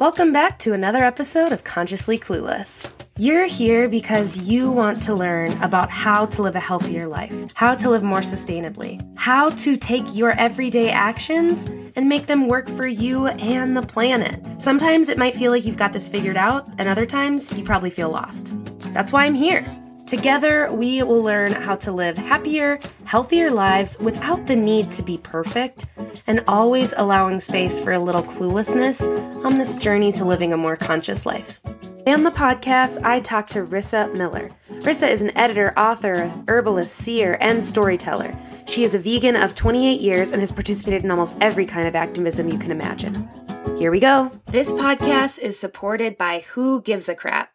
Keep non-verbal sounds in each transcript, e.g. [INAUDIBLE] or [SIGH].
Welcome back to another episode of Consciously Clueless. You're here because you want to learn about how to live a healthier life, how to live more sustainably, how to take your everyday actions and make them work for you and the planet. Sometimes it might feel like you've got this figured out, and other times you probably feel lost. That's why I'm here. Together, we will learn how to live happier, healthier lives without the need to be perfect, and always allowing space for a little cluelessness on this journey to living a more conscious life. On the podcast, I talk to Rissa Miller. Rissa is an editor, author, herbalist, seer, and storyteller. She is a vegan of 28 years and has participated in almost every kind of activism you can imagine. Here we go. This podcast is supported by Who Gives a Crap.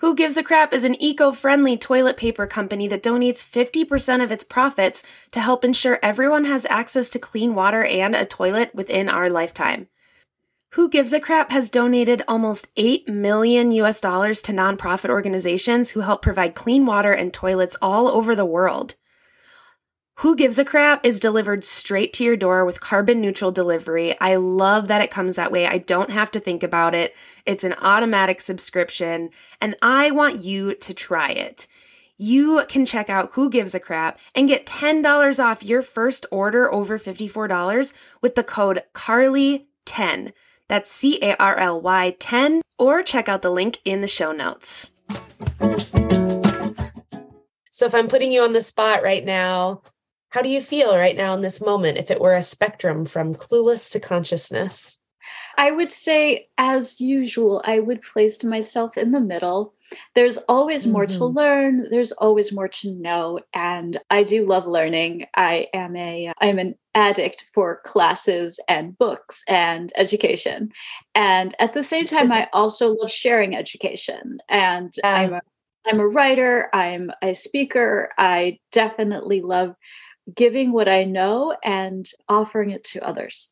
Who Gives a Crap is an eco friendly toilet paper company that donates 50% of its profits to help ensure everyone has access to clean water and a toilet within our lifetime. Who Gives a Crap has donated almost 8 million US dollars to nonprofit organizations who help provide clean water and toilets all over the world. Who Gives a Crap is delivered straight to your door with carbon neutral delivery. I love that it comes that way. I don't have to think about it. It's an automatic subscription, and I want you to try it. You can check out Who Gives a Crap and get $10 off your first order over $54 with the code CARLY10. That's C A R L Y 10, or check out the link in the show notes. So, if I'm putting you on the spot right now, how do you feel right now in this moment if it were a spectrum from clueless to consciousness? I would say, as usual, I would place myself in the middle. There's always more mm-hmm. to learn. There's always more to know, and I do love learning. I am a I'm an addict for classes and books and education, and at the same time, I [LAUGHS] also love sharing education. And I'm a I'm a writer. I'm a speaker. I definitely love giving what I know and offering it to others.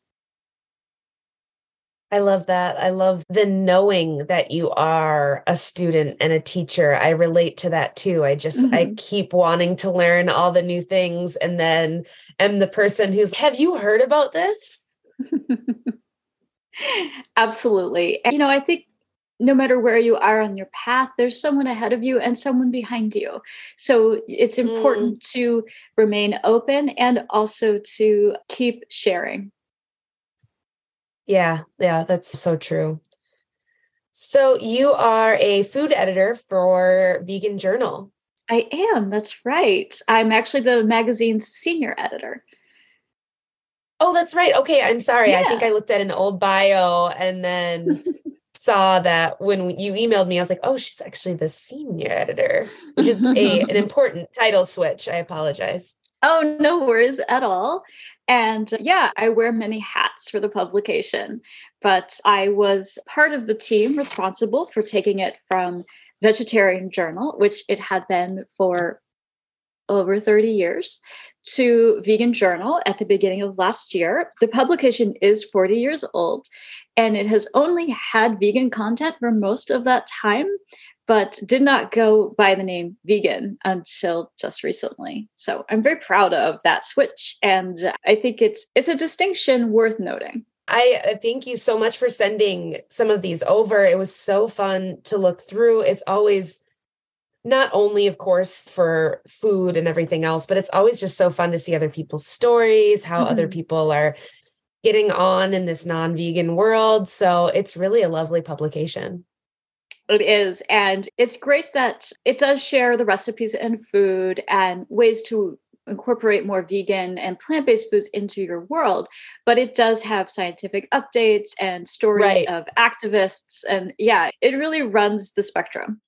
I love that. I love the knowing that you are a student and a teacher. I relate to that too. I just, mm-hmm. I keep wanting to learn all the new things and then am the person who's, have you heard about this? [LAUGHS] Absolutely. And, you know, I think no matter where you are on your path, there's someone ahead of you and someone behind you. So it's important mm. to remain open and also to keep sharing. Yeah, yeah, that's so true. So you are a food editor for Vegan Journal. I am. That's right. I'm actually the magazine's senior editor. Oh, that's right. Okay, I'm sorry. Yeah. I think I looked at an old bio and then [LAUGHS] saw that when you emailed me, I was like, oh, she's actually the senior editor, which is a an [LAUGHS] important title switch. I apologize. Oh, no worries at all. And uh, yeah, I wear many hats for the publication, but I was part of the team responsible for taking it from Vegetarian Journal, which it had been for over 30 years, to Vegan Journal at the beginning of last year. The publication is 40 years old and it has only had vegan content for most of that time but did not go by the name vegan until just recently so i'm very proud of that switch and i think it's it's a distinction worth noting I uh, thank you so much for sending some of these over. It was so fun to look through. It's always not only, of course, for food and everything else, but it's always just so fun to see other people's stories, how mm-hmm. other people are getting on in this non vegan world. So it's really a lovely publication. It is. And it's great that it does share the recipes and food and ways to incorporate more vegan and plant-based foods into your world but it does have scientific updates and stories right. of activists and yeah it really runs the spectrum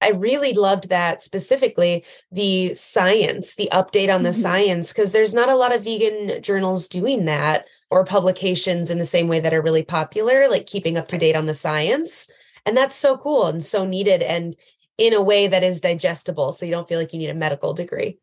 I really loved that specifically the science, the update on the mm-hmm. science, because there's not a lot of vegan journals doing that or publications in the same way that are really popular, like keeping up to date on the science. And that's so cool and so needed and in a way that is digestible. So you don't feel like you need a medical degree.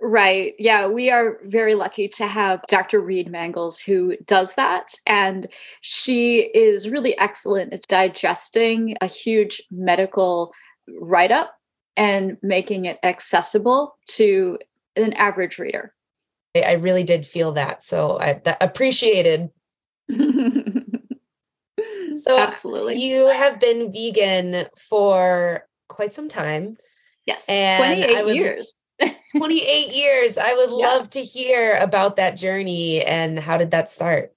Right. Yeah, we are very lucky to have Dr. Reed Mangels who does that. And she is really excellent at digesting a huge medical write up and making it accessible to an average reader. I really did feel that. So I that appreciated. [LAUGHS] So absolutely. You have been vegan for quite some time. Yes. And 28 would, years. [LAUGHS] 28 years. I would yeah. love to hear about that journey and how did that start?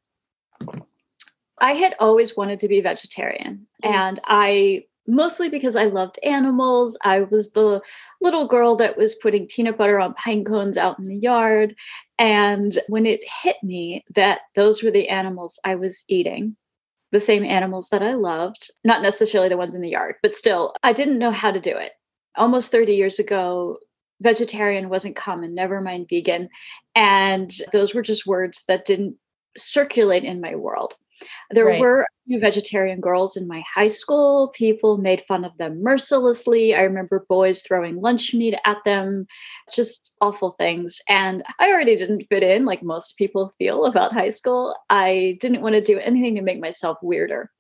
I had always wanted to be vegetarian mm. and I mostly because I loved animals. I was the little girl that was putting peanut butter on pine cones out in the yard. And when it hit me that those were the animals I was eating, the same animals that I loved, not necessarily the ones in the yard, but still, I didn't know how to do it. Almost 30 years ago, vegetarian wasn't common, never mind vegan. And those were just words that didn't circulate in my world. There right. were a few vegetarian girls in my high school. People made fun of them mercilessly. I remember boys throwing lunch meat at them, just awful things. And I already didn't fit in like most people feel about high school. I didn't want to do anything to make myself weirder.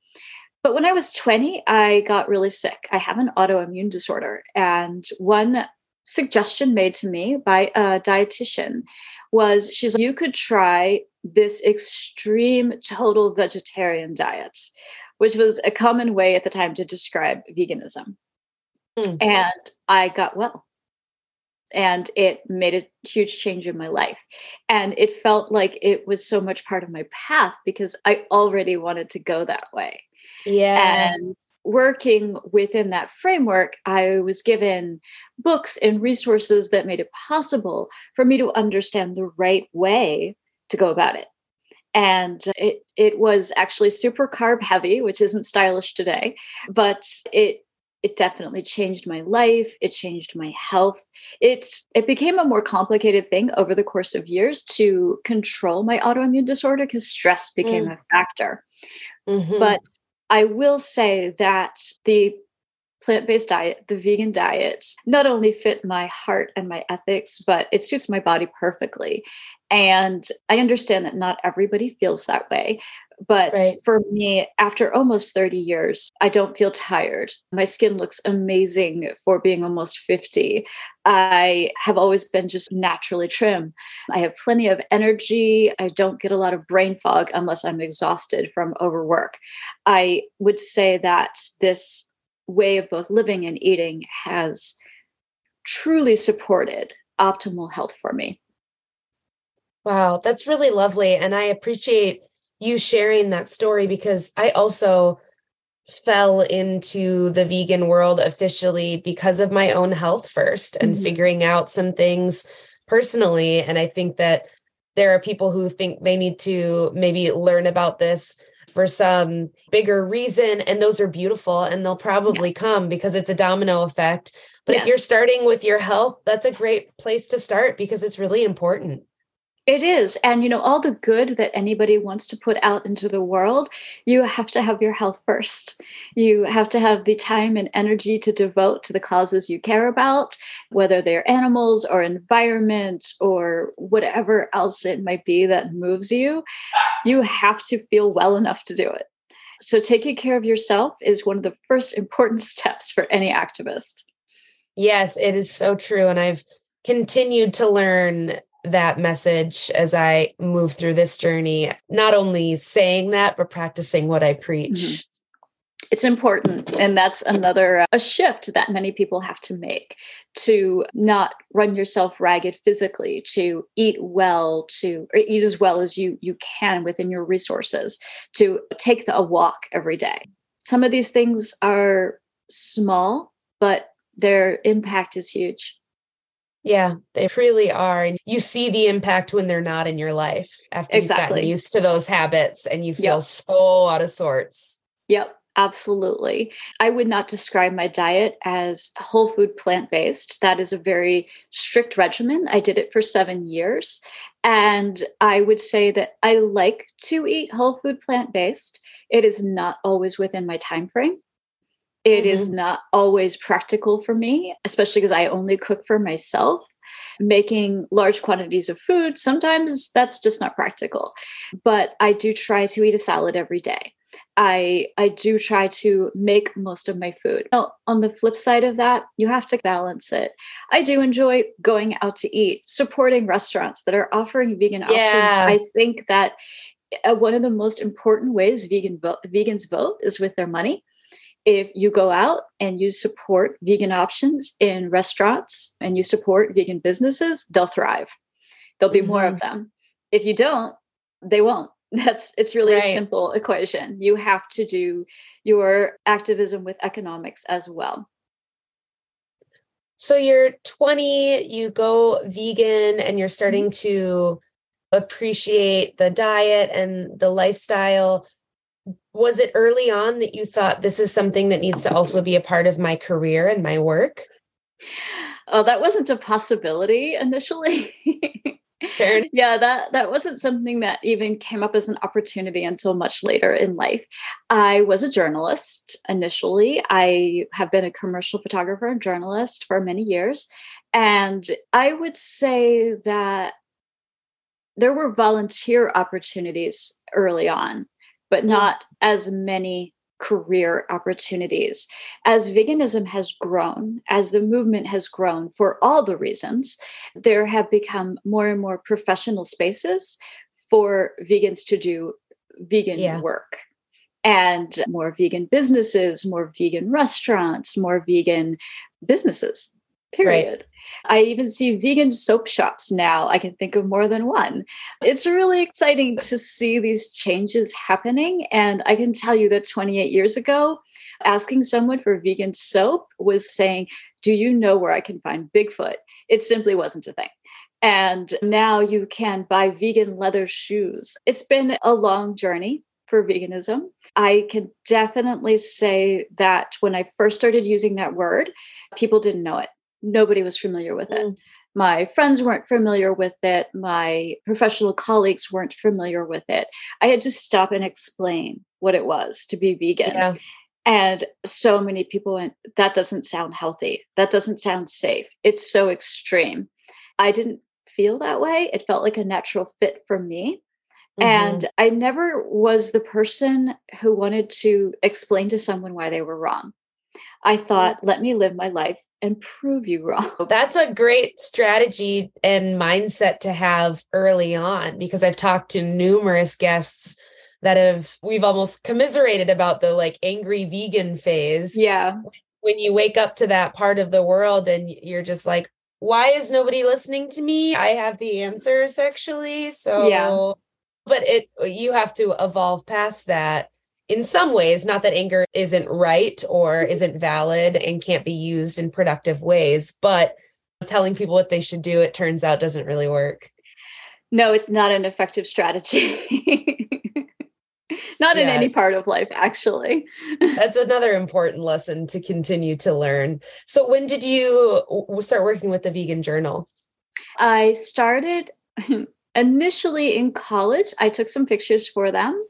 But when I was 20, I got really sick. I have an autoimmune disorder. And one suggestion made to me by a dietitian was she's like, you could try this extreme total vegetarian diet, which was a common way at the time to describe veganism. Mm. And I got well. And it made a huge change in my life. And it felt like it was so much part of my path because I already wanted to go that way. Yeah. And working within that framework, I was given books and resources that made it possible for me to understand the right way to go about it. And it it was actually super carb heavy, which isn't stylish today, but it it definitely changed my life it changed my health it it became a more complicated thing over the course of years to control my autoimmune disorder because stress became mm. a factor mm-hmm. but I will say that the plant based diet, the vegan diet, not only fit my heart and my ethics, but it suits my body perfectly. And I understand that not everybody feels that way. But right. for me, after almost 30 years, I don't feel tired. My skin looks amazing for being almost 50. I have always been just naturally trim. I have plenty of energy. I don't get a lot of brain fog unless I'm exhausted from overwork. I would say that this way of both living and eating has truly supported optimal health for me. Wow, that's really lovely. And I appreciate you sharing that story because I also fell into the vegan world officially because of my own health 1st and mm-hmm. figuring out some things personally. And I think that there are people who think they need to maybe learn about this for some bigger reason and those are beautiful and they'll probably yes. come because it's a domino effect but yes. if you're starting with your health that's a great place to start because it's really important it is. And, you know, all the good that anybody wants to put out into the world, you have to have your health first. You have to have the time and energy to devote to the causes you care about, whether they're animals or environment or whatever else it might be that moves you. You have to feel well enough to do it. So, taking care of yourself is one of the first important [LAUGHS] steps for any activist. Yes, it is so true. And I've continued to learn that message as I move through this journey, not only saying that, but practicing what I preach. Mm-hmm. It's important. And that's another uh, a shift that many people have to make to not run yourself ragged physically, to eat well, to eat as well as you, you can within your resources, to take the, a walk every day. Some of these things are small, but their impact is huge. Yeah, they really are. And you see the impact when they're not in your life after exactly. you've gotten used to those habits and you feel yep. so out of sorts. Yep, absolutely. I would not describe my diet as whole food plant based. That is a very strict regimen. I did it for seven years. And I would say that I like to eat whole food plant based. It is not always within my time frame. It mm-hmm. is not always practical for me, especially because I only cook for myself. Making large quantities of food, sometimes that's just not practical. But I do try to eat a salad every day. I I do try to make most of my food. Now, on the flip side of that, you have to balance it. I do enjoy going out to eat, supporting restaurants that are offering vegan options. I think that uh, one of the most important ways vegan vo- vegans vote is with their money. If you go out and you support vegan options in restaurants and you support vegan businesses, they'll thrive. There'll be mm-hmm. more of mm-hmm. them. If you don't, they won't. [LAUGHS] That's it's really right. a simple equation. You have to do your activism with economics as well. So you're 20, you go vegan and you're starting mm-hmm. to appreciate the diet and the lifestyle. Was it early on that you thought this is something that needs to also be a part of my career and my work? Oh, that wasn't a possibility initially. [LAUGHS] yeah, that that wasn't something that even came up as an opportunity until much later in life. I was a journalist initially. I have been a commercial photographer and journalist for many years, and I would say that there were volunteer opportunities early on, but not as many career opportunities. As veganism has grown, as the movement has grown for all the reasons, there have become more and more professional spaces for vegans to do vegan yeah. work. And more vegan businesses, more vegan restaurants, more vegan businesses, period. Right. I even see vegan soap shops now. I can think of more than one. It's really exciting to see these changes happening. And I can tell you that 28 years ago, asking someone for vegan soap was saying, Do you know where I can find Bigfoot? It simply wasn't a thing. And now you can buy vegan leather shoes. It's been a long journey for veganism. I can definitely say that when I first started using that word, people didn't know it nobody was familiar with it. Mm. My friends weren't familiar with it. My professional colleagues weren't familiar with it. I had to stop and explain what it was to be vegan. Yeah. And so many people went, that doesn't sound healthy. That doesn't sound safe. It's so extreme. I didn't feel that way. It felt like a natural fit for me. Mm-hmm. And I never was the person who wanted to explain to someone why they were wrong. I thought, let me live my life and prove you wrong. [LAUGHS] That's a great strategy and mindset to have early on because I've talked to numerous guests that have we've almost commiserated about the like angry vegan phase. Yeah. When you wake up to that part of the world and you're just like, why is nobody listening to me? I have the answers actually. So yeah. but it you have to evolve past that in some ways, not that anger isn't right or isn't valid and can't be used in productive ways, but telling people what they should do, it turns out doesn't really work. No, it's not an effective strategy. [LAUGHS] not yeah. in any part of life, actually. [LAUGHS] That's another important lesson to continue to learn. So, when did you start working with the Vegan Journal? I started [LAUGHS] initially in college. I took some pictures for them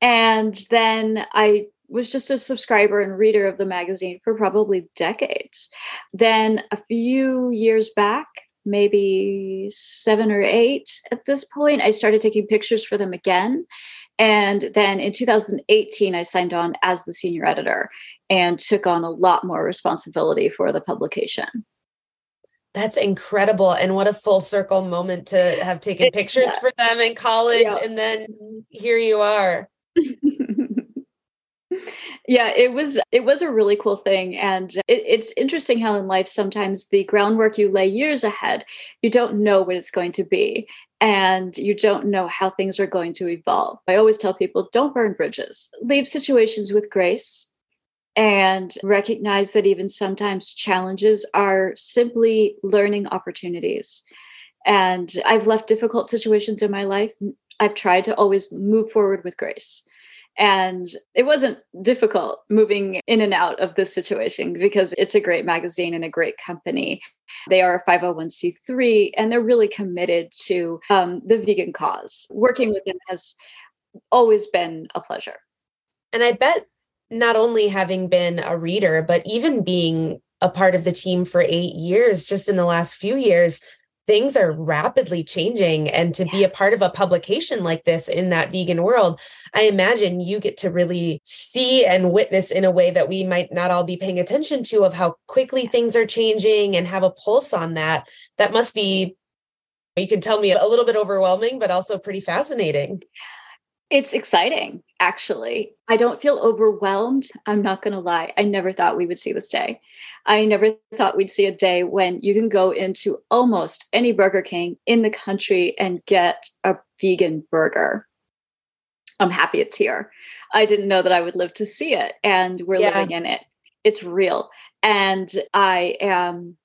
and then I was just a subscriber and reader of the magazine for probably decades. Then a few years back, maybe seven or eight at this point, I started taking pictures for them again. And then in 2018, I signed on as the senior editor and took on a lot more responsibility for the publication. That's incredible. And what a full circle moment to have taken pictures yeah. for them in college. Yeah. And then here you are. Yeah it was it was a really cool thing and it, it's interesting how in life sometimes the groundwork you lay years ahead you don't know what it's going to be and you don't know how things are going to evolve. I always tell people don't burn bridges. Leave situations with grace and recognize that even sometimes challenges are simply learning opportunities and i've left difficult situations in my life. I've tried to always move forward with grace. And it wasn't difficult moving in and out of this situation because it's a great magazine and a great company. They are a 501c3 and they're really committed to um, the vegan cause. Working with them has always been a pleasure. And I bet not only having been a reader, but even being a part of the team for eight years, just in the last few years, things are rapidly changing and to yes. be a part of a publication like this in that vegan world i imagine you get to really see and witness in a way that we might not all be paying attention to of how quickly things are changing and have a pulse on that. That must be you can tell me a little bit overwhelming but also pretty fascinating It's exciting, actually. I don't feel overwhelmed. I'm not going to lie. I never thought we would see this day. I never thought we'd see a day when you can go into almost any Burger King in the country and get a vegan burger. I'm happy it's here. I didn't know that I would live to see it, and we're yeah. living in it. It's real. And I am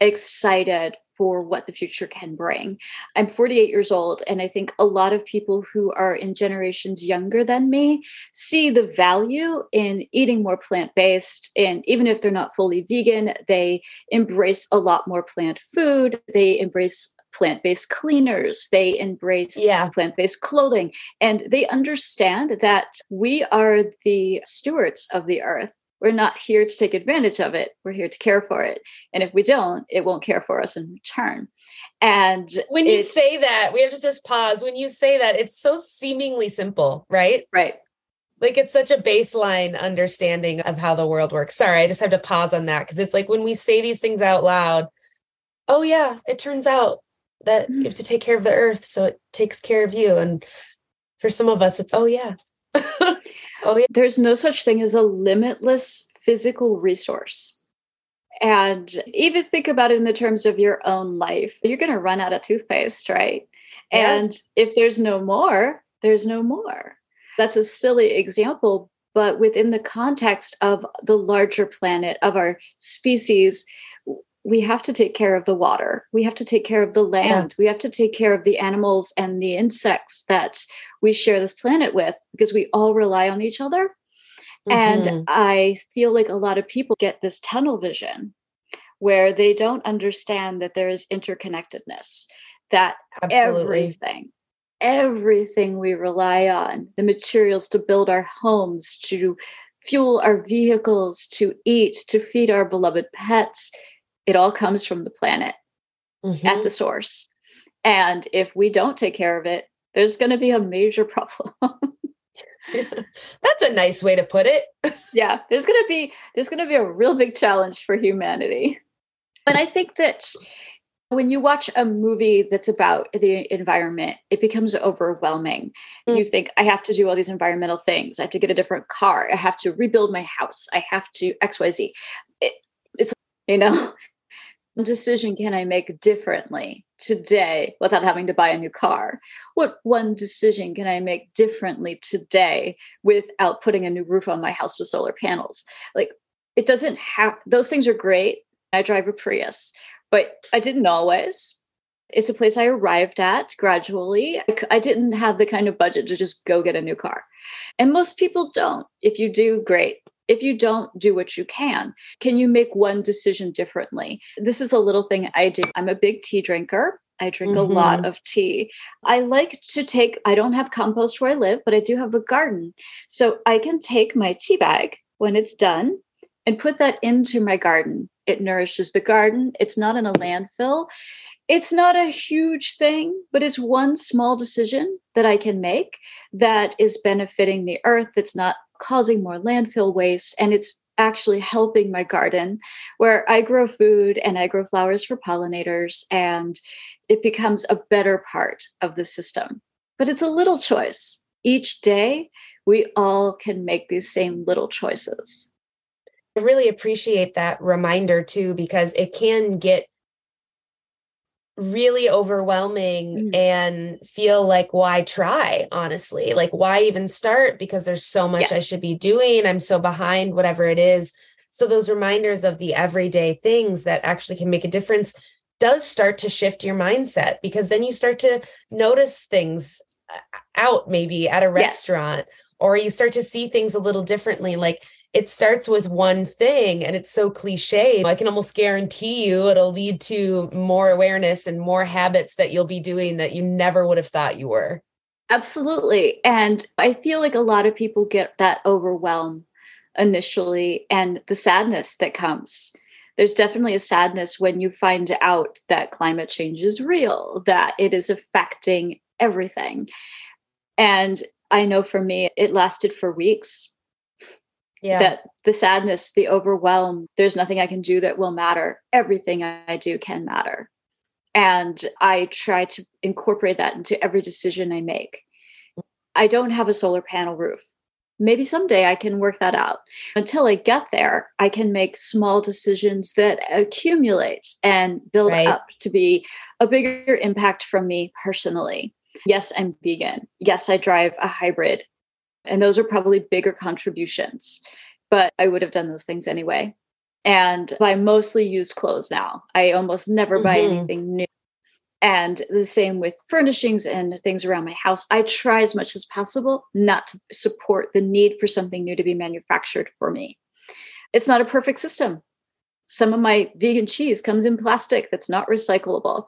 excited for what the future can bring. I'm 48 years old, and I think a lot of people who are in generations younger than me see the value in eating more plant based. And even if they're not fully vegan, they embrace a lot more plant food. They embrace plant-based cleaners they embrace yeah. plant-based clothing and they understand that we are the stewards of the earth we're not here to take advantage of it. We're here to care for it. And if we don't, it won't care for us in return. And when you say that, we have to just pause. When you say that, it's so seemingly simple, right? Right. Like it's such a baseline understanding of how the world works. Sorry, I just have to pause on that because it's like when we say these things out loud, oh, yeah, it turns out that mm. you have to take care of the earth. So it takes care of you. And for some of us, it's, oh, yeah. Oh, yeah. There's no such thing as a limitless physical resource. And even think about it in the terms of your own life. You're going to run out of toothpaste, right? Yeah. And if there's no more, there's no more. That's a silly example, but within the context of the larger planet, of our species, we have to take care of the water. We have to take care of the land. Yeah. We have to take care of the animals and the insects that we share this planet with because we all rely on each other. Mm-hmm. And I feel like a lot of people get this tunnel vision where they don't understand that there is interconnectedness, that Absolutely. everything, everything we rely on, the materials to build our homes, to fuel our vehicles, to eat, to feed our beloved pets, it all comes from the planet mm-hmm. at the source. And if we don't take care of it, there's going to be a major [LAUGHS] problem. That's a nice way to put it. [LAUGHS] yeah, there's going to be there's going to be a real big challenge for humanity. And I think that when you watch a movie that's about the environment, it becomes overwhelming. Mm. You think, I have to do all these environmental things. I have to get a different car. I have to rebuild my house. I have to XYZ. It, it's, you know, decision can I make differently today without having to buy a new car? What one decision can I make differently today without putting a new roof on my house with solar panels? Like, it doesn't have those things are great. I drive a Prius, but I didn't always. It's a place I arrived at gradually. I, I didn't have the kind of budget to just go get a new car. And most people don't. If you do, great if you don't do what you can, can you make one decision differently? This is a little thing I do. I'm a big tea drinker. I drink mm-hmm. a lot mm-hmm. of tea. I like to take, I don't have compost where I live, but I do have a garden. So I can take my tea bag when it's done and put that into my garden. It nourishes the garden. It's not in a landfill. It's not a huge thing, but it's one small decision that I can make that is benefiting the earth, that's not causing more landfill waste and it's actually helping my garden where I grow food and I grow flowers for pollinators and it becomes a better part of the system. But it's a little choice. Each day, we all can make these same little choices. I really appreciate that reminder too, because it can get really overwhelming mm. and feel like why try honestly like why even start because there's so much yes. i should be doing i'm so behind whatever it is so those reminders of the everyday things that actually can make a difference does start to shift your mindset because then you start to notice things uh, out maybe at a restaurant yes. or you start to see things a little differently like it starts with one thing and it's so cliche. I can almost guarantee you it'll lead to more awareness and more habits that you'll be doing that you never would have thought you were. Absolutely. And I feel like a lot of people get that overwhelm initially and the sadness that comes. There's definitely a sadness when you find out that climate change is real, that it is affecting everything. And I know for me, it lasted for weeks yeah. that the sadness, the overwhelm, there's nothing I can do that will matter. Everything I do can matter. And I try to incorporate that into every decision I make. I don't have a solar panel roof. Maybe someday I can work that out. Until I get there, I can make small decisions that accumulate and build right. up to be a bigger impact from me personally. Yes, I'm vegan. Yes, I drive a hybrid. And those are probably bigger contributions, but I would have done those things anyway. And I mostly use clothes now. I almost never mm-hmm. buy anything new. And the same with furnishings and things around my house. I try as much as possible not to support the need for something new to be manufactured for me. It's not a perfect system. Some of my vegan cheese comes in plastic that's not recyclable.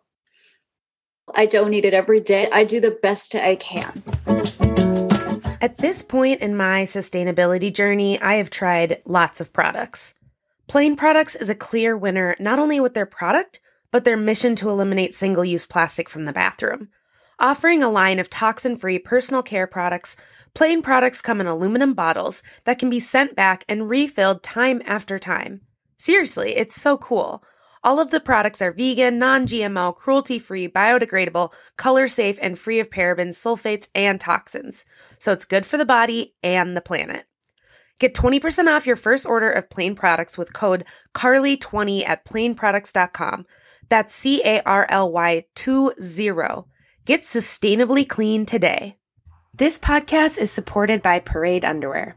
I don't eat it every day. I do the best I can. At this point in my sustainability journey, I have tried lots of products. Plain Products is a clear winner not only with their product, but their mission to eliminate single use plastic from the bathroom. Offering a line of toxin free personal care products, Plain Products come in aluminum bottles that can be sent back and refilled time after time. Seriously, it's so cool. All of the products are vegan, non GMO, cruelty free, biodegradable, color safe, and free of parabens, sulfates, and toxins. So it's good for the body and the planet. Get 20% off your first order of plain products with code CARLY20 at plainproducts.com. That's C A R L Y 20. Get sustainably clean today. This podcast is supported by Parade Underwear.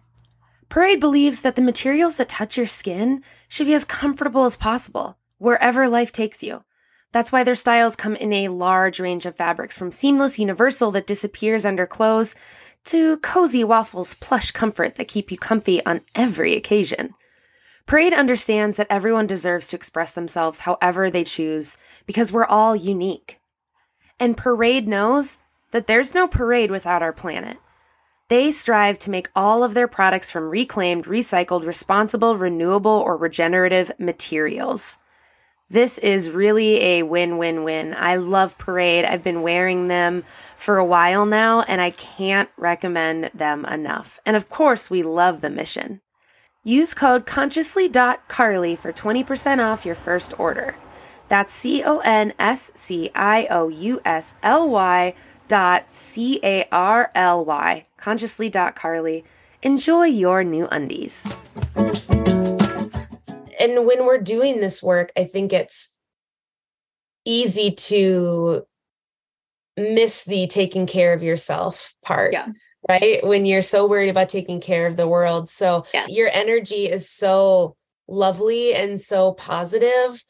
Parade believes that the materials that touch your skin should be as comfortable as possible wherever life takes you. That's why their styles come in a large range of fabrics from seamless universal that disappears under clothes to cozy waffles plush comfort that keep you comfy on every occasion. Parade understands that everyone deserves to express themselves however they choose because we're all unique. And Parade knows that there's no parade without our planet. They strive to make all of their products from reclaimed, recycled, responsible, renewable, or regenerative materials. This is really a win win win. I love Parade. I've been wearing them for a while now, and I can't recommend them enough. And of course, we love the mission. Use code consciously.carly for 20% off your first order. That's C O N S C I O U S L Y dot C A R L Y, consciously.carly. Enjoy your new undies and when we're doing this work, I think it's easy to miss the taking care of yourself part. Yeah. Right. When you're so worried about taking care of the world. So yeah. your energy is so lovely and so positive.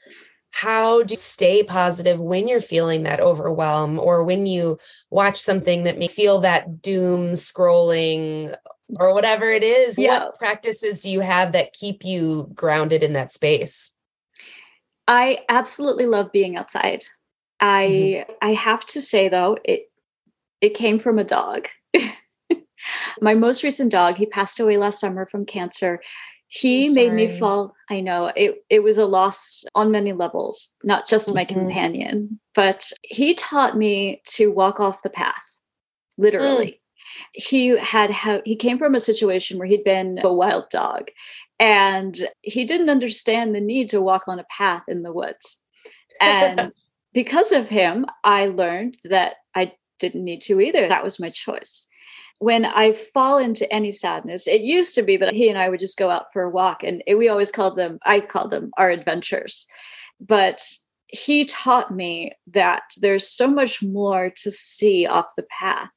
How do you stay positive when you're feeling that overwhelm or when you watch something that may feel that doom scrolling or whatever it is yeah. what practices do you have that keep you grounded in that space? I absolutely love being outside. I mm-hmm. i have to say though it it came from a dog. [LAUGHS] My most recent dog he passed away last summer from cancer. He made me fall i know it, it was a loss on many levels not just mm-hmm. my companion but he taught me to walk off the path literally. Mm he had ha- he came from a situation where he'd been a wild dog and he didn't understand the need to walk on a path in the woods. And [LAUGHS] because of him i learned that i didn't need to either. That was my choice. When i fall into any sadness it used to be that he and i would just go out for a walk and we always called them i called them our adventures. But he taught me that there's so much more to see off the path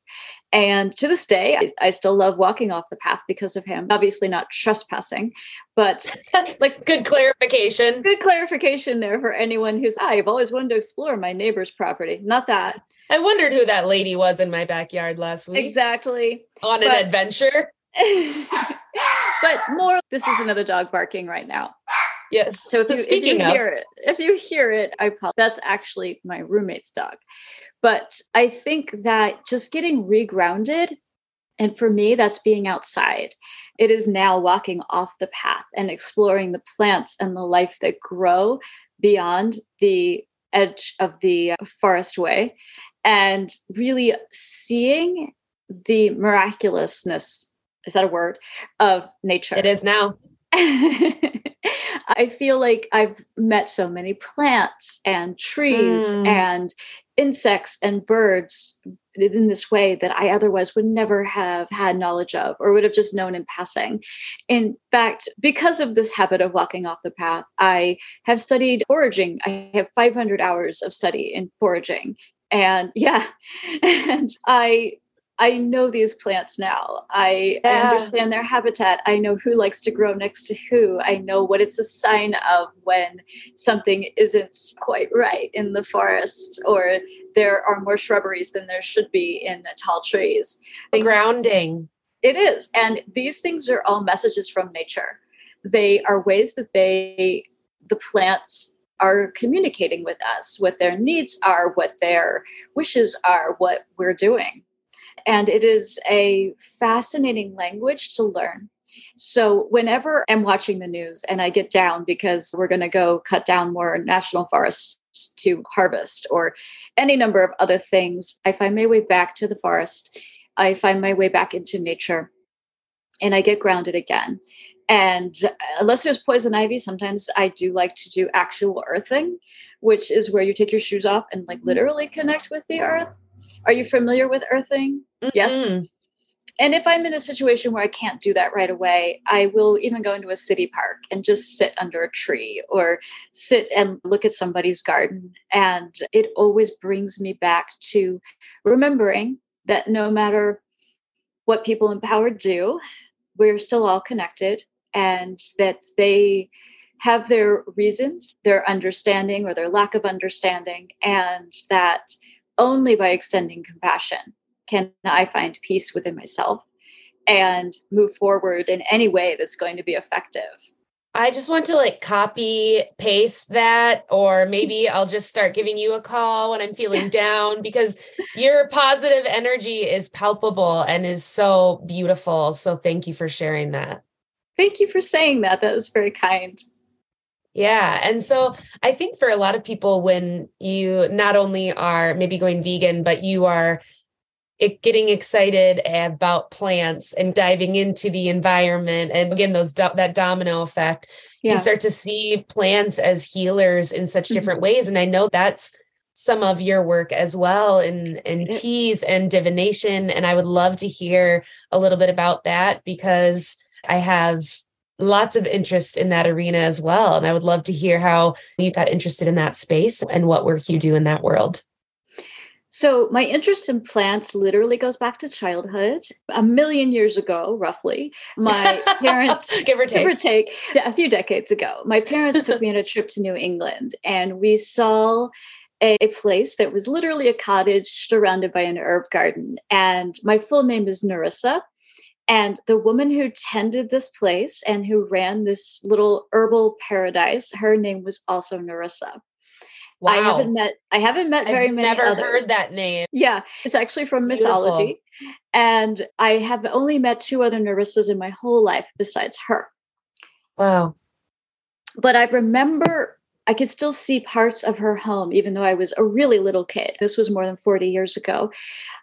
and to this day, I, I, still love walking off the path because of him. Obviously, not trespassing, but [LAUGHS] that's like good clarification. Good clarification there for anyone who's, ah, I've always wanted to explore my neighbor's property. Not that. I wondered who that lady was in my backyard last week. Exactly. On an adventure. [LAUGHS] [LAUGHS] but more, this is another dog barking right now. Yes. So if you, if you hear it, if you hear it, I probably that's actually my roommate's dog. But I think that just getting regrounded, and for me, that's being outside. It is now walking off the path and exploring the plants and the life that grow beyond the edge of the forest way and really seeing the miraculousness is that a word of nature it is now [LAUGHS] I feel like I've met so many plants and trees mm. and insects and birds in this way that I otherwise would never have had knowledge of or would have just known in passing. In fact, because of this habit of walking off the path, I have studied foraging. I have 500 hours of study in foraging. And yeah, [LAUGHS] and I I know these plants now. I, yeah. I, understand their habitat. I know who likes to grow next to who. I know what it's a sign of when something isn't quite right in the forest or there are more shrubberies than there should be in the tall trees. Things, Grounding. It is. And these things are all messages from nature. They are ways that they, the plants, are communicating with us, what their needs are, what their wishes are, what we're doing and it is a fascinating language to learn. So, whenever I'm watching the news and I get down because we're going to go cut down more national forests to harvest or any number of other things, I find my way back to the forest. I find my way back into nature and I get grounded again. And uh, unless there's poison ivy, sometimes I do like to do actual earthing, which is where you take your shoes off and like mm-hmm. literally connect with the earth. Are you familiar with earthing? Mm-hmm. Yes. And if I'm in a situation where I can't do that right away, I will even go into a city park and just sit under a tree or sit and look at somebody's garden. And it always brings me back to remembering that no matter what people in power do, we're still all connected and that they have their reasons, their understanding or their lack of understanding, and that only by extending compassion can I find peace within myself and move forward in any way that's going to be effective. I just want to like copy paste that, or maybe [LAUGHS] I'll just start giving you a call when I'm feeling down because your positive energy is palpable and is so beautiful. So thank you for sharing that. Thank you for saying that. That was very kind. Yeah. And so I think for a lot of people, when you not only are maybe going vegan, but you are getting excited about plants and diving into the environment and again those do- that domino effect yeah. you start to see plants as healers in such mm-hmm. different ways and i know that's some of your work as well in in teas and divination and i would love to hear a little bit about that because i have lots of interest in that arena as well. And I would love to hear how you got interested in that space and what work you do in that world. So, my interest in plants literally goes back to childhood. A million years ago, roughly, my [LAUGHS] parents, give or take, give or take, a few decades ago, my parents took me on a trip to New England, and we saw a, a place that was literally a cottage surrounded by an herb garden. And my full name is Narissa. And the woman who tended this place and who ran this little herbal paradise, her name was also Narissa. Wow. I haven't met I haven't met very I've many never others. heard that name. Yeah, it's actually from Beautiful. mythology. And I have only met two other Narissas in my whole life besides her. Wow. But I remember I could still see parts of her home, even though I was a really little kid. This was more than 40 years ago.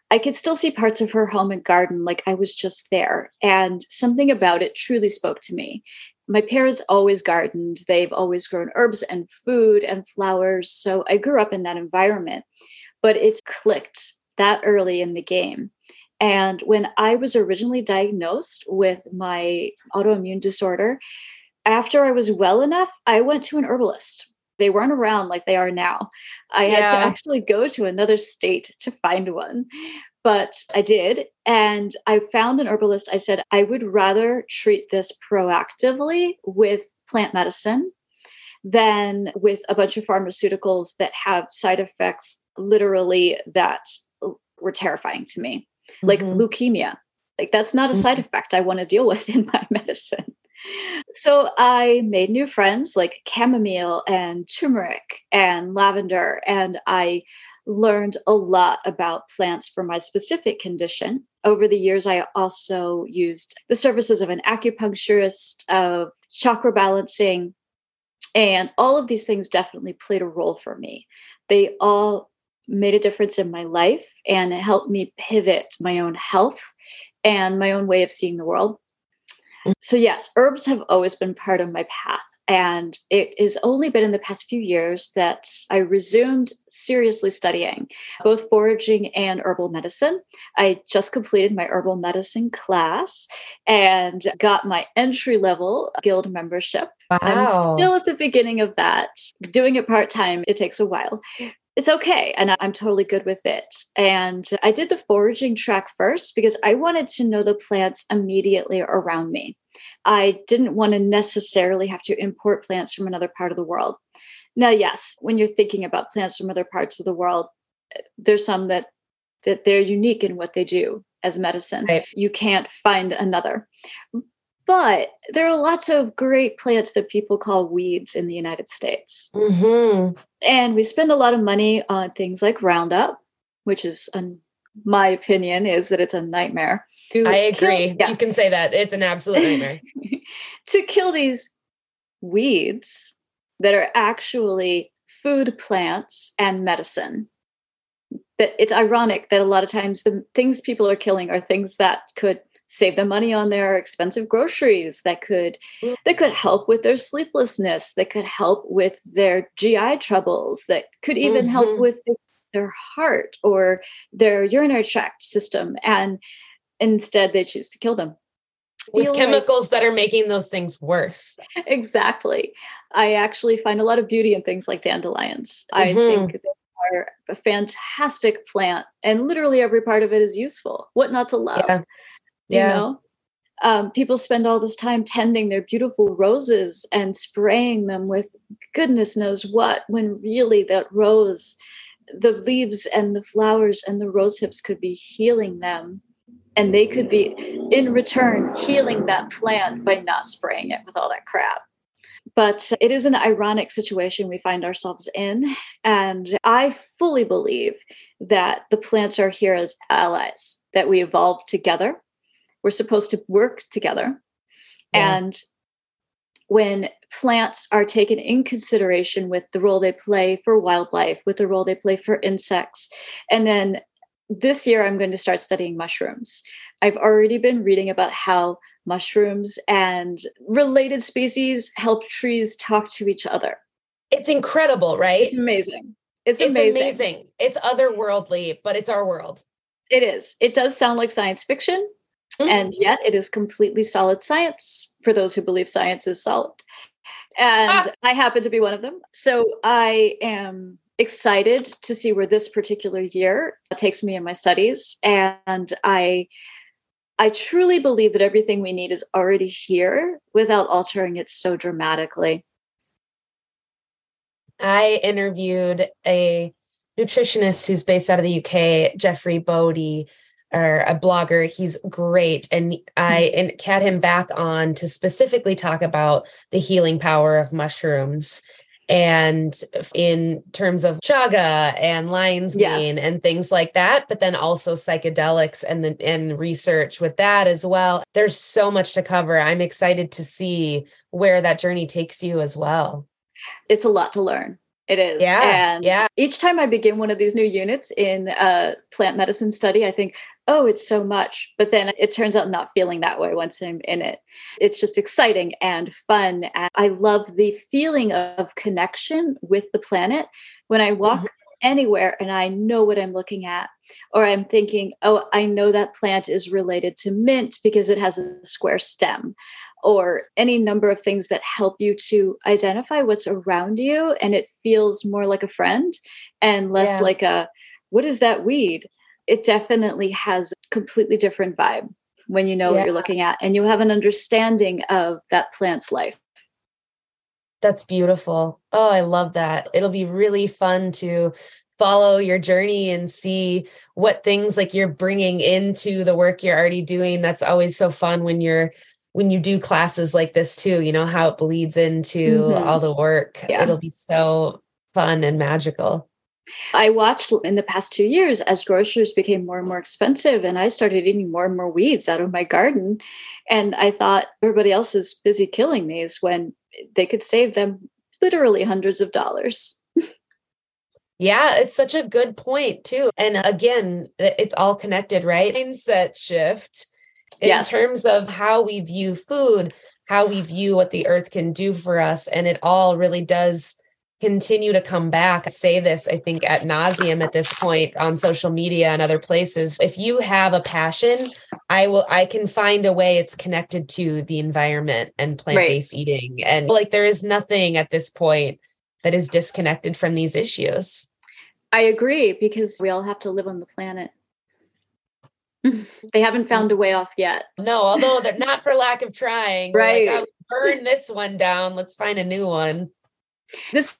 I could still see parts of her home and garden like I was just there. And something about it truly spoke to me. My parents always gardened, they've always grown herbs and food and flowers. So I grew up in that environment, but it clicked that early in the game. And when I was originally diagnosed with my autoimmune disorder, after I was well enough, I went to an herbalist they weren't around like they are now. I yeah. had to actually go to another state to find one. But I did. And I found an herbalist. I said, I would rather treat this proactively with plant medicine than with a bunch of pharmaceuticals that have side effects literally that were terrifying to me, mm-hmm. like leukemia. Like, that's not a mm-hmm. side effect I want to deal with [LAUGHS] in my medicine. So I made new friends like chamomile and turmeric and lavender, and I learned a lot about plants for my specific condition. Over the years, I also used the services of an acupuncturist, of chakra balancing, and all of these things definitely played a role for me. They all made a difference in my life and helped me pivot my own health and my own way of seeing the world. So, yes, herbs have always been part of my path. And it has only been in the past few years that I resumed seriously studying both foraging and herbal medicine. I just completed my herbal medicine class and got my entry level guild membership. Wow. I'm still at the beginning of that, doing it part time. It takes a while it's okay and i'm totally good with it. And i did the foraging track first because i wanted to know the plants immediately around me. I didn't want to necessarily have to import plants from another part of the world. Now yes when you're thinking about plants from other parts of the world there's some that that they're unique in what they do as medicine. Right. you can't find another but there are lots of great plants that people call weeds in the United States. Mm-hmm. And we spend a lot of money on things like Roundup, which is, an, my opinion, is that it's a nightmare. I agree. Kill, yeah. You can say that. It's an absolute nightmare. [LAUGHS] to kill these weeds that are actually food plants and medicine. That it's ironic that a lot of times the things people are killing are things that could save them money on their expensive groceries that could that could help with their sleeplessness that could help with their gi troubles that could even mm-hmm. help with their heart or their urinary tract system and instead they choose to kill them. With chemicals like, that are making those things worse. Exactly. I actually find a lot of beauty in things like dandelions. Mm-hmm. i think they are a fantastic plant and literally every part of it is useful. What not to love? Yeah yeah. you know um, people spend all this time tending their beautiful roses and spraying them with goodness knows what when really that rose the leaves and the flowers and the rose hips could be healing them and they could be in return healing that plant by not spraying it with all that crap but it is an ironic situation we find ourselves in and i fully believe that the plants are here as allies that we evolved together we're supposed to work together. Yeah. And when plants are taken in consideration with the role they play for wildlife, with the role they play for insects, and then this year I'm going to start studying mushrooms. I've already been reading about how mushrooms and related species help trees talk to each other. It's incredible, right? It's amazing. It's, it's amazing. amazing. It's otherworldly, but it's our world. It is. It does sound like science fiction, Mm-hmm. And yet it is completely solid science for those who believe science is solid. And ah. I happen to be one of them. So I am excited to see where this particular year takes me in my studies. And I I truly believe that everything we need is already here without altering it so dramatically. I interviewed a nutritionist who's based out of the UK, Jeffrey Bodie, or a blogger. He's great. And I mm-hmm. and had him back on to specifically talk about the healing power of mushrooms and in terms of chaga and lion's mane yes. and things like that but then also psychedelics and the and research with that as well there's so much to cover i'm excited to see where that journey takes you as well it's a lot to learn it is. Yeah. And yeah. each time I begin one of these new units in a plant medicine study, I think, oh, it's so much. But then it turns out not feeling that way once I'm in it. It's just exciting and fun. And I love the feeling of connection with the planet when I walk. Mm-hmm. Anywhere, and I know what I'm looking at, or I'm thinking, oh, I know that plant is related to mint because it has a square stem, or any number of things that help you to identify what's around you and it feels more like a friend and less yeah. like a what is that weed it definitely has a completely different vibe when you know yeah. what you're looking at and you have an understanding of that plant's life that's beautiful oh i love that it'll be really fun to follow your journey and see what things like you're bringing into the work you're already doing that's always so fun when you're when you do classes like this too, you know, how it bleeds into mm-hmm. all the work. Yeah. It'll be so fun and magical. I watched in the past two years as groceries became more and more expensive, and I started eating more and more weeds out of my garden. And I thought everybody else is busy killing these when they could save them literally hundreds of dollars. Yeah, it's such a good point, too. And again, it's all connected, right? Mindset shift in yes. terms of how we view food, how we view what the earth can do for us. And it all really does continue to come back. I say this, I think, at nauseum at this point on social media and other places. If you have a passion, I will, I can find a way it's connected to the environment and plant based right. eating. And like there is nothing at this point that is disconnected from these issues. I agree because we all have to live on the planet. [LAUGHS] they haven't found a way off yet. No, although they're not for lack of trying. Right. Like, burn this one down. Let's find a new one. This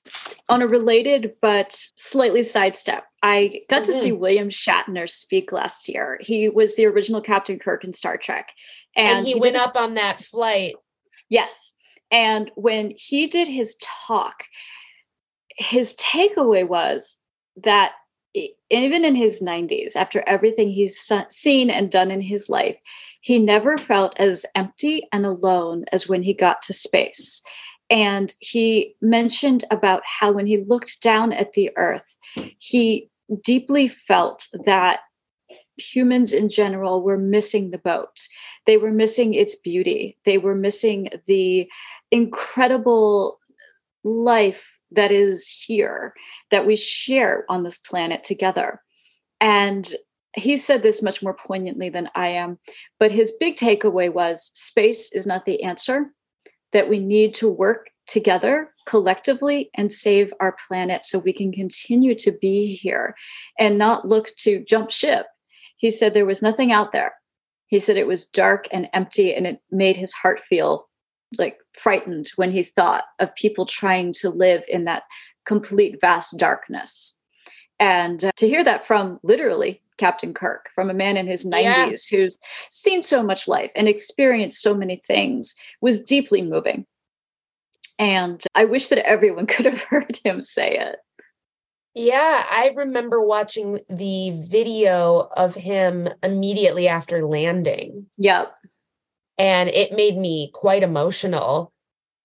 on a related but slightly sidestep. I got mm-hmm. to see mm-hmm. William Shatner speak last year. He was the original Captain Kirk in Star Trek. And, and he, he went up on that flight. Yes. And when he did his talk, his takeaway was that even in his 90s, after everything he's seen and done in his life, he never felt as empty and alone as when he got to space. And he mentioned about how when he looked down at the earth, he deeply felt that humans in general were missing the boat. They were missing its beauty. They were missing the incredible life that is here that we share on this planet together. And he said this much more poignantly than I am, but his big takeaway was space is not the answer that we need to work together collectively and save our planet so we can continue to be here and not look to jump ship. He said there was nothing out there. He said it was dark and empty and it made his heart feel like frightened when he thought of people trying to live in that complete vast darkness. And uh, to hear that from literally Captain Kirk, from a man in his 90s yeah. who's seen so much life and experienced so many things, was deeply moving. And I wish that everyone [LAUGHS] could have heard him say it. Yeah, I remember watching the video of him immediately after landing. Yep. And it made me quite emotional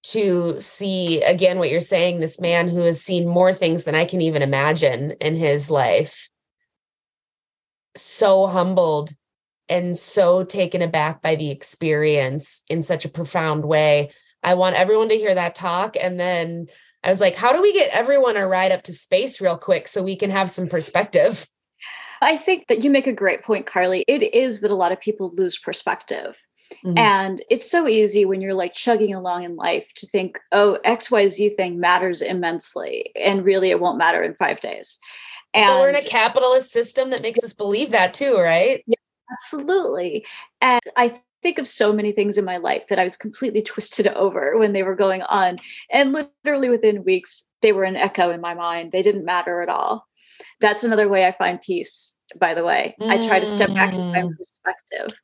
to see again what you're saying this man who has seen more things than I can even imagine in his life so humbled and so taken aback by the experience in such a profound way. I want everyone to hear that talk. And then I was like, how do we get everyone a ride up to space real quick so we can have some perspective? I think that you make a great point, Carly. It is that a lot of people lose perspective. Mm-hmm. And it's so easy when you're like chugging along in life to think, oh, XYZ thing matters immensely. And really, it won't matter in five days. And but we're in a capitalist system that makes us believe that too, right? Yeah, absolutely. And I think of so many things in my life that I was completely [LAUGHS] twisted over when they were going on. And literally within weeks, they were an echo in my mind. They didn't matter at all. That's another way I find peace, by the way. Mm. I try to step back in my perspective.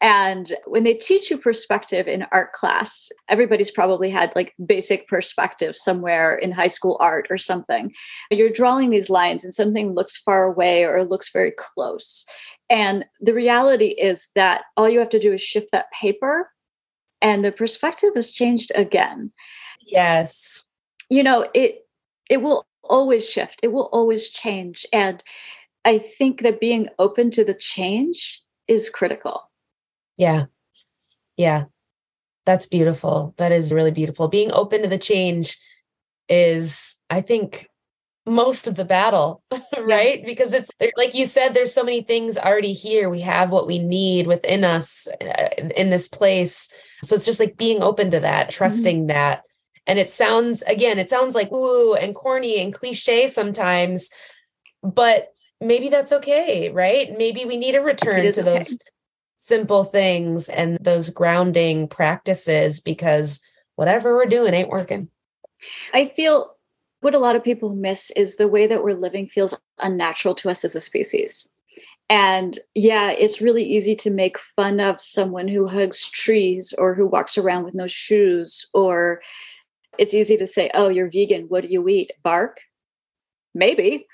And when they teach you perspective in art class, everybody's probably had like basic perspective somewhere in high school art or something. You're drawing these lines and something looks far away or looks very close. And the reality is that all you have to do is shift that paper and the perspective has changed again. Yes. You know, it it will always shift. It will always change and I think that being open to the change is critical. Yeah. Yeah. That's beautiful. That is really beautiful. Being open to the change is, I think, most of the battle, [LAUGHS] right? Yeah. Because it's like you said, there's so many things already here. We have what we need within us uh, in this place. So it's just like being open to that, mm-hmm. trusting mm-hmm. that. And it sounds, again, it sounds like ooh and corny and cliche sometimes, but maybe that's okay, right? Maybe we need a return to okay. those simple things and those grounding practices because whatever we're doing ain't working. I feel what a lot of people miss is the way that we're living feels unnatural to us as a species. And yeah, it's really easy to make fun of someone who hugs trees or who walks around with no shoes. Or it's easy to say, oh, you're vegan. What do you eat? Bark? Maybe.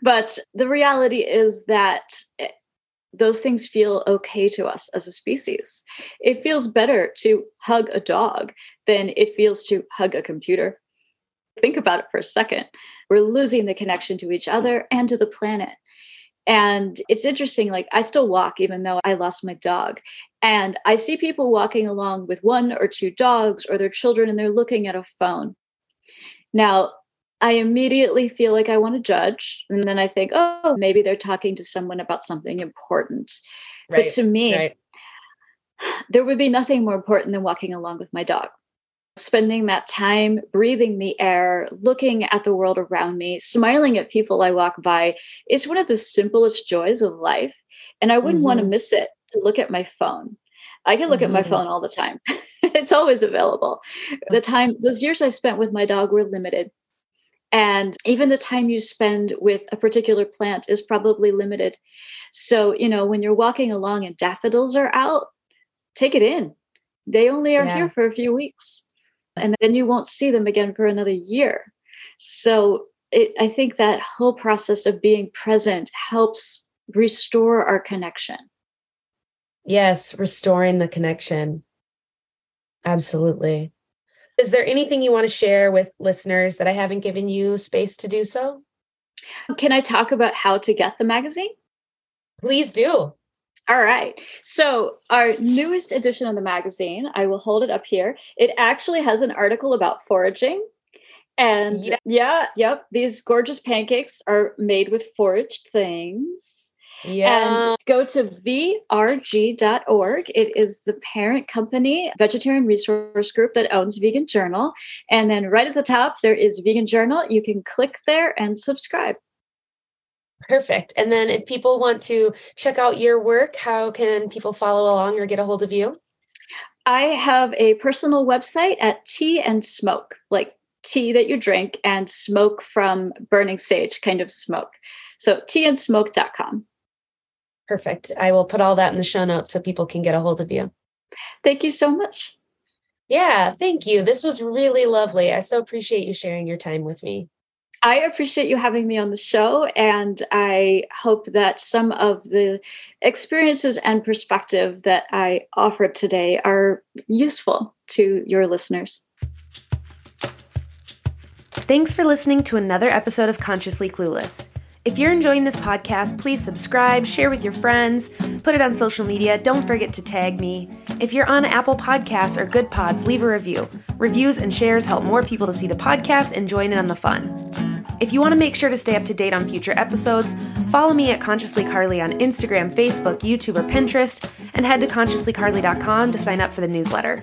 But the reality is that those things feel okay to us as a species. It feels better to hug a dog than it feels to hug a computer. Think about it for a second. We're losing the connection to each other and to the planet. And it's interesting, like I still walk even though I lost my dog. And I see people walking along with one or two dogs or their children and they're looking at a phone. Now, I immediately feel like I want to judge. And then I think, oh, maybe they're talking to someone about something important. Right, but to me, right. there would be nothing more important than walking along with my dog. Spending that time breathing the air, looking at the world around me, smiling at people I walk by, it's one of the simplest joys of life. And I wouldn't mm-hmm. want to miss it to look at my phone. I can look mm-hmm. at my mm-hmm. phone all the time. [LAUGHS] it's always available. The time, those years I spent with my dog were limited. And even the time you spend with a particular plant is probably limited. So, you know, when you're walking along and daffodils are out, take it in. They only are yeah. here for a few weeks and then you won't see them again for another year. So, it, I think that whole process of being present helps restore our connection. Yes, restoring the connection. Absolutely. Is there anything you want to share with listeners that I haven't given you space to do so? Can I talk about how to get the magazine? Please do. All right. So, our newest edition of the magazine, I will hold it up here. It actually has an article about foraging. And yeah, yeah yep, these gorgeous pancakes are made with foraged things. Yeah. And go to vrg.org. It is the parent company, vegetarian resource group that owns Vegan Journal. And then right at the top, there is Vegan Journal. You can click there and subscribe. Perfect. And then if people want to check out your work, how can people follow along or get a hold of you? I have a personal website at Tea and Smoke, like tea that you drink and smoke from burning sage kind of smoke. So teaandsmoke.com. Perfect. I will put all that in the show notes so people can get a hold of you. Thank you so much. Yeah, thank you. This was really lovely. I so appreciate you sharing your time with me. I appreciate you having me on the show, and I hope that some of the experiences and perspective that I offered today are useful to your listeners. Thanks for listening to another episode of Consciously Clueless. If you're enjoying this podcast, please subscribe, share with your friends, put it on social media. Don't forget to tag me. If you're on Apple Podcasts or Good Pods, leave a review. Reviews and shares help more people to see the podcast and join in on the fun. If you want to make sure to stay up to date on future episodes, follow me at Consciously Carly on Instagram, Facebook, YouTube, or Pinterest, and head to consciouslycarly.com to sign up for the newsletter.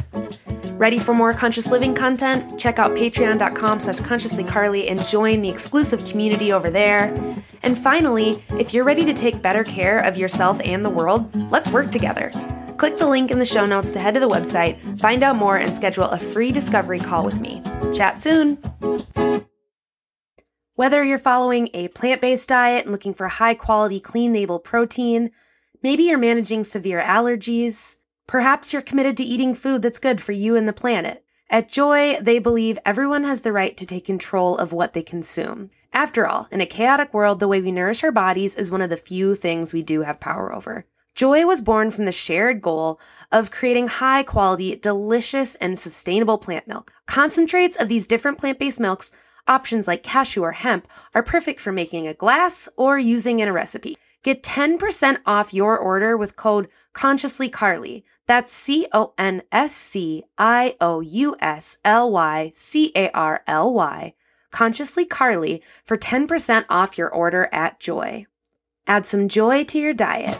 Ready for more conscious living content? Check out patreon.com slash consciouslycarly and join the exclusive community over there. And finally, if you're ready to take better care of yourself and the world, let's work together. Click the link in the show notes to head to the website, find out more, and schedule a free discovery call with me. Chat soon! Whether you're following a plant based diet and looking for high quality, clean label protein, maybe you're managing severe allergies, perhaps you're committed to eating food that's good for you and the planet. At JOI, they believe everyone has the right to take control of what they consume. After all, in a chaotic world, the way we nourish our bodies is one of the few things we do have power over. JOI was born from the shared goal of creating high quality, delicious, and sustainable plant milk. Concentrates of these different plant based milks Options like cashew or hemp are perfect for making a glass or using in a recipe. Get 10% off your order with code Consciously Carly. That's C O N S C I O U S L Y C A R L Y. Consciously Carly for 10% off your order at JOI. Add some joy to your diet.